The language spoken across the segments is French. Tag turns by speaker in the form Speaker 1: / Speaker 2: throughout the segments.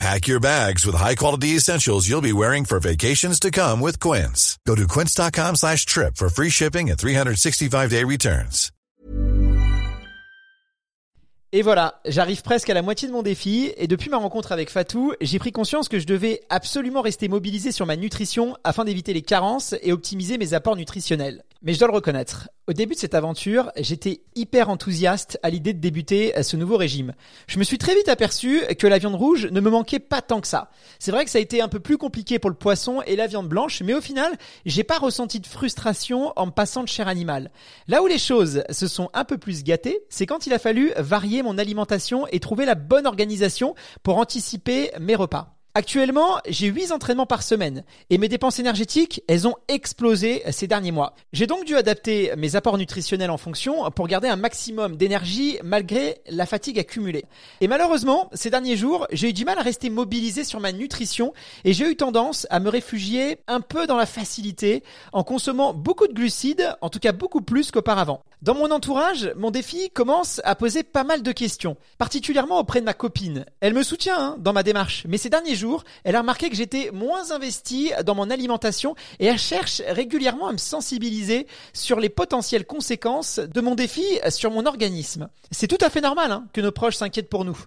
Speaker 1: Pack your bags with high-quality essentials you'll be wearing for vacations to come with Quince. Go to quince.com slash trip for free shipping and 365-day returns.
Speaker 2: Et voilà, j'arrive presque à la moitié de mon défi et depuis ma rencontre avec Fatou, j'ai pris conscience que je devais absolument rester mobilisé sur ma nutrition afin d'éviter les carences et optimiser mes apports nutritionnels. Mais je dois le reconnaître, au début de cette aventure, j'étais hyper enthousiaste à l'idée de débuter ce nouveau régime. Je me suis très vite aperçu que la viande rouge ne me manquait pas tant que ça. C'est vrai que ça a été un peu plus compliqué pour le poisson et la viande blanche, mais au final, j'ai pas ressenti de frustration en me passant de chair animale. Là où les choses se sont un peu plus gâtées, c'est quand il a fallu varier mon alimentation et trouver la bonne organisation pour anticiper mes repas. Actuellement, j'ai 8 entraînements par semaine et mes dépenses énergétiques, elles ont explosé ces derniers mois. J'ai donc dû adapter mes apports nutritionnels en fonction pour garder un maximum d'énergie malgré la fatigue accumulée. Et malheureusement, ces derniers jours, j'ai eu du mal à rester mobilisé sur ma nutrition et j'ai eu tendance à me réfugier un peu dans la facilité en consommant beaucoup de glucides, en tout cas beaucoup plus qu'auparavant. Dans mon entourage, mon défi commence à poser pas mal de questions, particulièrement auprès de ma copine. Elle me soutient hein, dans ma démarche, mais ces derniers jours, elle a remarqué que j'étais moins investi dans mon alimentation et elle cherche régulièrement à me sensibiliser sur les potentielles conséquences de mon défi sur mon organisme. C'est tout à fait normal hein, que nos proches s'inquiètent pour nous.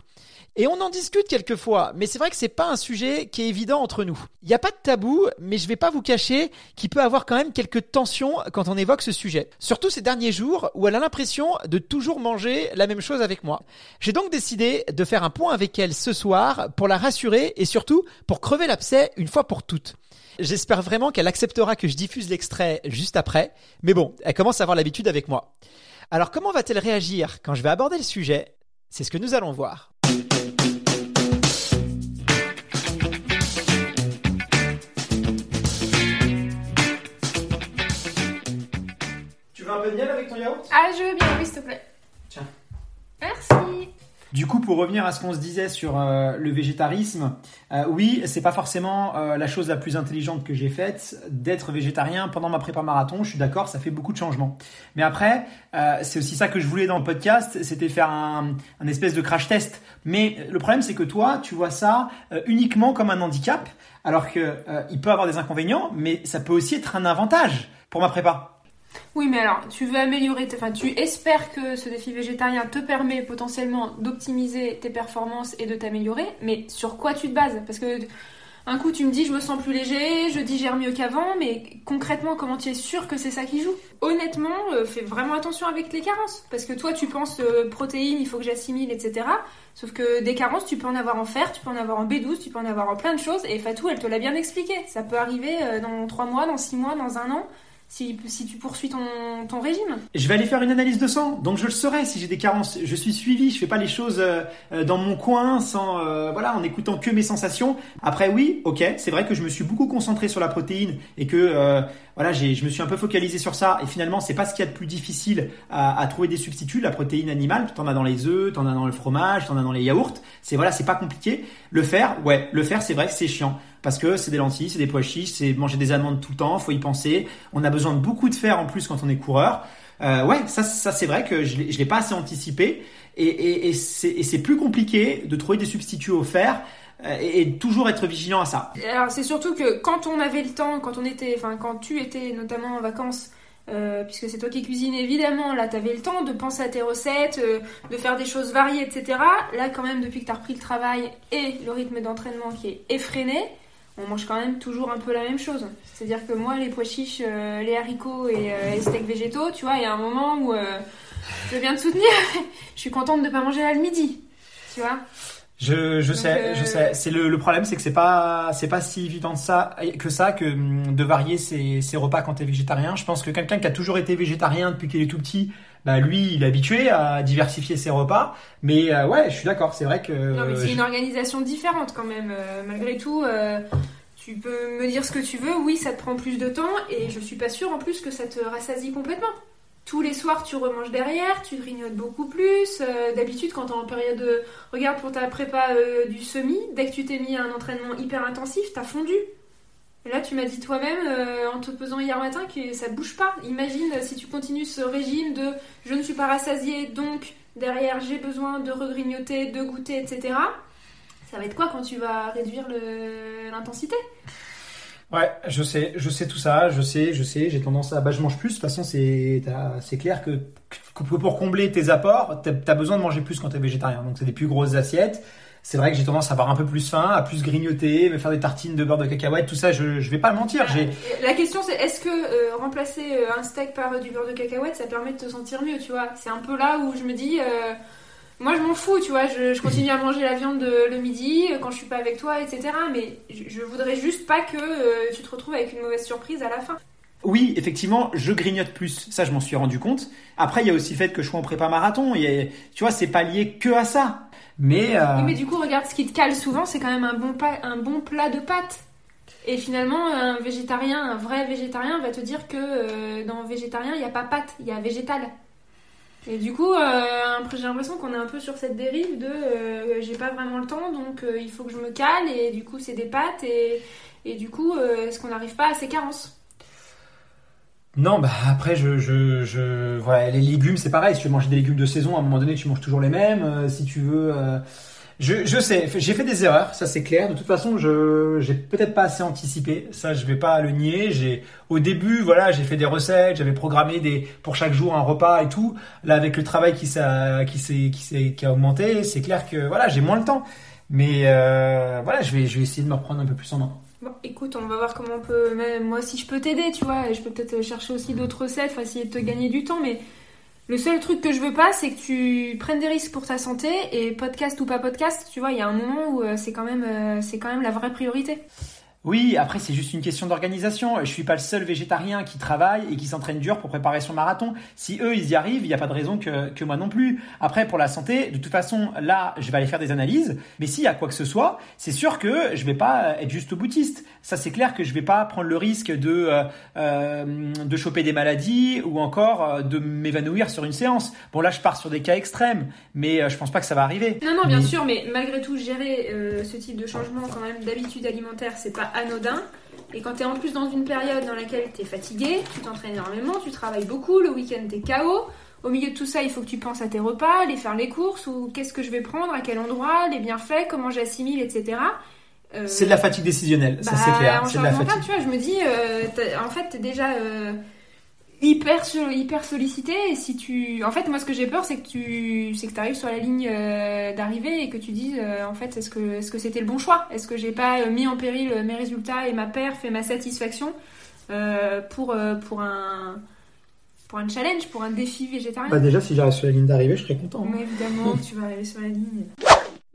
Speaker 2: Et on en discute quelquefois, mais c'est vrai que c'est pas un sujet qui est évident entre nous. Il n'y a pas de tabou, mais je vais pas vous cacher qu'il peut avoir quand même quelques tensions quand on évoque ce sujet. Surtout ces derniers jours où elle a l'impression de toujours manger la même chose avec moi. J'ai donc décidé de faire un point avec elle ce soir pour la rassurer et surtout pour crever l'abcès une fois pour toutes. J'espère vraiment qu'elle acceptera que je diffuse l'extrait juste après, mais bon, elle commence à avoir l'habitude avec moi. Alors comment va-t-elle réagir quand je vais aborder le sujet? C'est ce que nous allons voir. Un peu de miel avec ton yaourt?
Speaker 3: Ah, je veux bien, oui, s'il te plaît.
Speaker 2: Tiens.
Speaker 3: Merci.
Speaker 2: Du coup, pour revenir à ce qu'on se disait sur euh, le végétarisme, euh, oui, c'est pas forcément euh, la chose la plus intelligente que j'ai faite d'être végétarien pendant ma prépa marathon. Je suis d'accord, ça fait beaucoup de changements. Mais après, c'est aussi ça que je voulais dans le podcast, c'était faire un, un, espèce de crash test. Mais le problème, c'est que toi, tu vois ça uniquement comme un handicap, alors que il peut avoir des inconvénients, mais ça peut aussi être un avantage pour ma prépa.
Speaker 3: Oui, mais alors, tu veux améliorer, enfin, tu espères que ce défi végétarien te permet potentiellement d'optimiser tes performances et de t'améliorer, mais sur quoi tu te bases? Parce que un coup, tu me dis, je me sens plus léger, je digère mieux qu'avant, mais concrètement, comment tu es sûr que c'est ça qui joue? Honnêtement, euh, fais vraiment attention avec les carences, parce que toi, tu penses euh, protéines, il faut que j'assimile, etc. Sauf que des carences, tu peux en avoir en fer, tu peux en avoir en B12, tu peux en avoir en plein de choses, et Fatou, elle te l'a bien expliqué. Ça peut arriver euh, dans 3 mois, dans 6 mois, dans un an si, tu poursuis ton, régime.
Speaker 2: Je vais aller faire une analyse de sang, donc je le saurai si j'ai des carences. Je suis suivi, je fais pas les choses euh, euh, dans mon coin sans euh, voilà en écoutant que mes sensations. Après oui, ok, c'est vrai que je me suis beaucoup concentré sur la protéine et que voilà, j'ai, je me suis un peu focalisé sur ça. Et finalement, c'est pas ce qu'il y a de plus difficile à, trouver des substituts. La protéine animale, t'en as dans les œufs, t'en as dans le fromage, t'en as dans les yaourts. C'est voilà, c'est pas compliqué. Le faire, ouais, le faire, c'est vrai c'est chiant parce que c'est des lentilles, c'est des pois chiches, c'est manger des amandes tout le temps, faut y penser. On a besoin de beaucoup de fer en plus quand on est coureur. Euh, ouais, ça, c'est vrai que je l'ai pas assez anticipé et, c'est plus compliqué de trouver des substituts au fer euh, et, toujours être vigilant à ça.
Speaker 3: Alors c'est surtout que quand on avait le temps, quand on était, enfin quand tu étais notamment en vacances, euh, puisque c'est toi qui cuisines évidemment, là tu avais le temps de penser à tes recettes, de faire des choses variées, etc. Là quand même depuis que tu as repris le travail et le rythme d'entraînement qui est effréné, on mange quand même toujours un peu la même chose. C'est-à-dire que moi, les pois chiches, euh, les haricots et euh, les steaks végétaux, tu vois, il y a un moment où euh, je bien te soutenir. je suis contente de ne pas manger à le midi, tu vois.
Speaker 2: Je, je sais, je sais. C'est le, le problème, c'est que c'est pas c'est pas si évident de ça que ça que hum, de varier ses, ses repas quand t'es végétarien. Je pense que quelqu'un qui a toujours été végétarien depuis qu'il est tout petit, bah lui, il est habitué à diversifier ses repas. Mais euh, ouais, je suis d'accord. C'est vrai que
Speaker 3: non, mais c'est une organisation différente quand même. Euh, malgré tout, euh, tu peux me dire ce que tu veux. Oui, ça te prend plus de temps et je suis pas sûre en plus que ça te rassasie complètement. tous les soirs tu remanges derrière, tu grignotes beaucoup plus. Euh, d'habitude, quand t'es en période de. Regarde pour ta prépa du semi, dès que tu t'es mis à un entraînement hyper intensif, t'as fondu. Là, tu m'as dit toi-même, euh, en te pesant hier matin, que ça bouge pas. Imagine si tu continues ce régime de je ne suis pas rassasié, donc derrière j'ai besoin de regrignoter, de goûter, etc. Ça va être quoi quand tu vas réduire l'intensité?
Speaker 2: Ouais, je sais, je sais tout ça, je sais, je sais, j'ai tendance à, bah, je mange plus. De toute façon, c'est, c'est clair que, pour combler tes apports, t'as as besoin de manger plus quand t'es végétarien. Donc c'est des plus grosses assiettes. C'est vrai que j'ai tendance à avoir un peu plus faim, à plus grignoter, me faire des tartines de beurre de cacahuète, tout ça. Je, je vais pas le mentir. J'ai.
Speaker 3: La question c'est est-ce que euh, remplacer euh, un steak par euh, du beurre de cacahuète, ça permet de te sentir mieux, tu vois? C'est un peu là où je me dis. Moi, je m'en fous, tu vois. Je, continue à manger la viande le midi quand je suis pas avec toi, etc. Mais je, voudrais juste pas que tu te retrouves avec une mauvaise surprise à la fin.
Speaker 2: Oui, effectivement, je grignote plus. Ça, je m'en suis rendu compte. Après, il y a aussi le fait que je sois en prépa marathon. Et, tu vois, c'est pas lié que à ça. Mais,
Speaker 3: euh, mais du coup, regarde, ce qui te cale souvent, c'est quand même un bon, un bon plat de pâtes. Et finalement, un végétarien, un vrai végétarien, va te dire que dans végétarien, il n'y a pas pâte, il y a végétal. Et du coup, euh, j'ai l'impression qu'on est un peu sur cette dérive de euh, j'ai pas vraiment le temps, donc euh, il faut que je me cale, et du coup, c'est des pâtes, et, et du coup, est-ce qu'on n'arrive pas à ces carences?
Speaker 2: Non, bah après, je, je, je, voilà, les légumes, c'est pareil. Si tu veux manger des légumes de saison, à un moment donné, tu manges toujours les mêmes. si tu veux, je, je sais, j'ai fait des erreurs, ça c'est clair. De toute façon, je j'ai peut-être pas assez anticipé. Ça, je vais pas le nier. J'ai au début, voilà, j'ai fait des recettes, j'avais programmé des pour chaque jour un repas et tout. Là, avec le travail qui s'est qui s'est qui s'est qui a augmenté, c'est clair que voilà, j'ai moins le temps. Mais euh, voilà, je vais je vais essayer de me reprendre un peu plus en main.
Speaker 3: Bon, écoute, on va voir comment on peut. Même moi, si je peux t'aider, tu vois, je peux peut-être chercher aussi d'autres recettes, essayer de te gagner du temps, mais le seul truc que je veux pas, c'est que tu prennes des risques pour ta santé et podcast ou pas podcast, tu vois, il y a un moment où euh, euh, c'est quand même la vraie priorité.
Speaker 2: Oui, après c'est juste une question d'organisation. Je suis pas le seul végétarien qui travaille et qui s'entraîne dur pour préparer son marathon. Si eux ils y arrivent, il n'y a pas de raison que, que moi non plus. Après pour la santé, de toute façon là je vais aller faire des analyses. Mais s'il y a quoi que ce soit, c'est sûr que je vais pas être juste boutiste. Ça c'est clair que je vais pas prendre le risque de euh, euh de choper des maladies ou encore euh, de m'évanouir sur une séance. Bon là je pars sur des cas extrêmes, mais je pense pas que ça va arriver.
Speaker 3: Non non bien sûr, mais malgré tout gérer ce type de changement quand même d'habitude alimentaire, c'est pas anodin. Et quand tu es en plus dans une période dans laquelle tu es fatigué, tu t'entraînes énormément, tu travailles beaucoup, le week-end tu es KO. Au milieu de tout ça, il faut que tu penses à tes repas, aller faire les courses, ou qu'est-ce que je vais prendre, à quel endroit, les bienfaits, comment j'assimile, etc.
Speaker 2: Euh, c'est de la fatigue décisionnelle, ça c'est bah, clair.
Speaker 3: c'est de la fatigue. tu vois, je me dis, euh, en fait, t'es déjà euh, hyper hyper sollicité et si tu en fait moi ce que j'ai peur c'est que tu c'est que tu arrives sur la ligne euh, d'arrivée et que tu dises euh, en fait est-ce que est-ce que c'était le bon choix? Est-ce que j'ai pas euh, mis en péril mes résultats et ma perf et ma satisfaction pour pour un pour un challenge pour un défi végétarien?
Speaker 2: Bah déjà si j'arrive sur la ligne d'arrivée je serais content
Speaker 3: mais évidemment tu vas arriver sur la ligne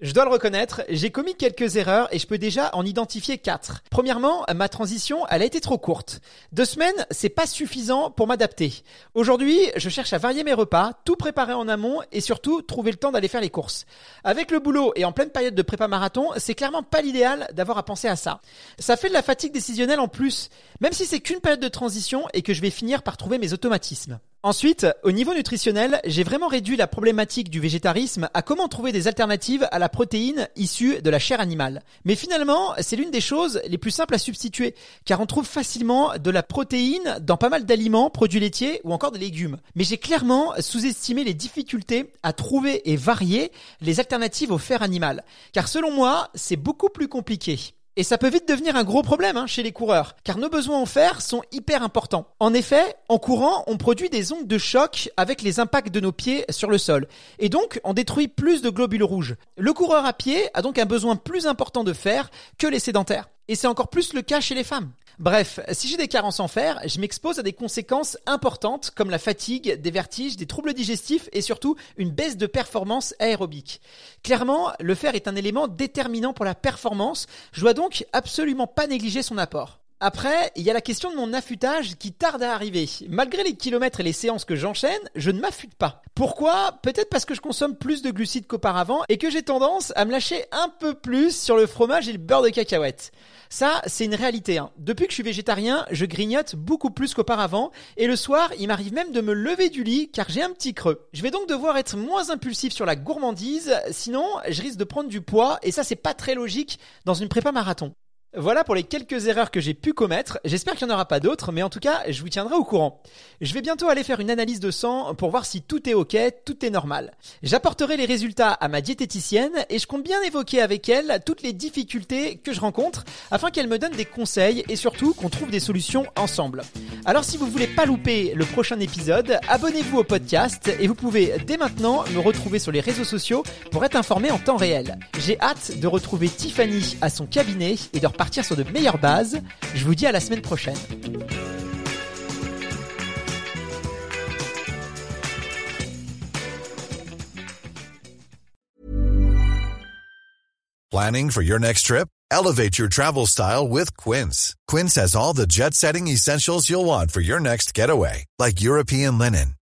Speaker 2: je dois le reconnaître, j'ai commis quelques erreurs et je peux déjà en identifier quatre. Premièrement, ma transition, elle a été trop courte. Deux semaines, c'est pas suffisant pour m'adapter. Aujourd'hui, je cherche à varier mes repas, tout préparer en amont et surtout trouver le temps d'aller faire les courses. Avec le boulot et en pleine période de prépa marathon, c'est clairement pas l'idéal d'avoir à penser à ça. Ça fait de la fatigue décisionnelle en plus, même si c'est qu'une période de transition et que je vais finir par trouver mes automatismes. Ensuite, au niveau nutritionnel, j'ai vraiment réduit la problématique du végétarisme à comment trouver des alternatives à la protéine issue de la chair animale. Mais finalement, c'est l'une des choses les plus simples à substituer, car on trouve facilement de la protéine dans pas mal d'aliments, produits laitiers ou encore des légumes. Mais j'ai clairement sous-estimé les difficultés à trouver et varier les alternatives au fer animal, car selon moi, c'est beaucoup plus compliqué. Et ça peut vite devenir un gros problème hein, chez les coureurs, car nos besoins en fer sont hyper importants. En effet, en courant, on produit des ondes de choc avec les impacts de nos pieds sur le sol, et donc on détruit plus de globules rouges. Le coureur à pied a donc un besoin plus important de fer que les sédentaires. Et c'est encore plus le cas chez les femmes. Bref, si j'ai des carences en fer, je m'expose à des conséquences importantes comme la fatigue, des vertiges, des troubles digestifs et surtout une baisse de performance aérobique. Clairement, le fer est un élément déterminant pour la performance, je dois donc absolument pas négliger son apport. Après, il y a la question de mon affûtage qui tarde à arriver. Malgré les kilomètres et les séances que j'enchaîne, je ne m'affûte pas. Pourquoi? Peut-être parce que je consomme plus de glucides qu'auparavant et que j'ai tendance à me lâcher un peu plus sur le fromage et le beurre de cacahuète. Ça, c'est une réalité. Hein. Depuis que je suis végétarien, je grignote beaucoup plus qu'auparavant et le soir, il m'arrive même de me lever du lit car j'ai un petit creux. Je vais donc devoir être moins impulsif sur la gourmandise, sinon je risque de prendre du poids et ça c'est pas très logique dans une prépa marathon. Voilà pour les quelques erreurs que j'ai pu commettre. J'espère qu'il n'y en aura pas d'autres, mais en tout cas, je vous tiendrai au courant. Je vais bientôt aller faire une analyse de sang pour voir si tout est ok, tout est normal. J'apporterai les résultats à ma diététicienne et je compte bien évoquer avec elle toutes les difficultés que je rencontre afin qu'elle me donne des conseils et surtout qu'on trouve des solutions ensemble. Alors si vous voulez pas louper le prochain épisode, abonnez-vous au podcast et vous pouvez dès maintenant me retrouver sur les réseaux sociaux pour être informé en temps réel. J'ai hâte de retrouver Tiffany à son cabinet et de repartir sur de meilleures bases. Je vous dis à la semaine prochaine.
Speaker 1: Planning for your next trip? Elevate your travel style with Quince. Quince has all the jet setting essentials you'll want for your next getaway, like European linen,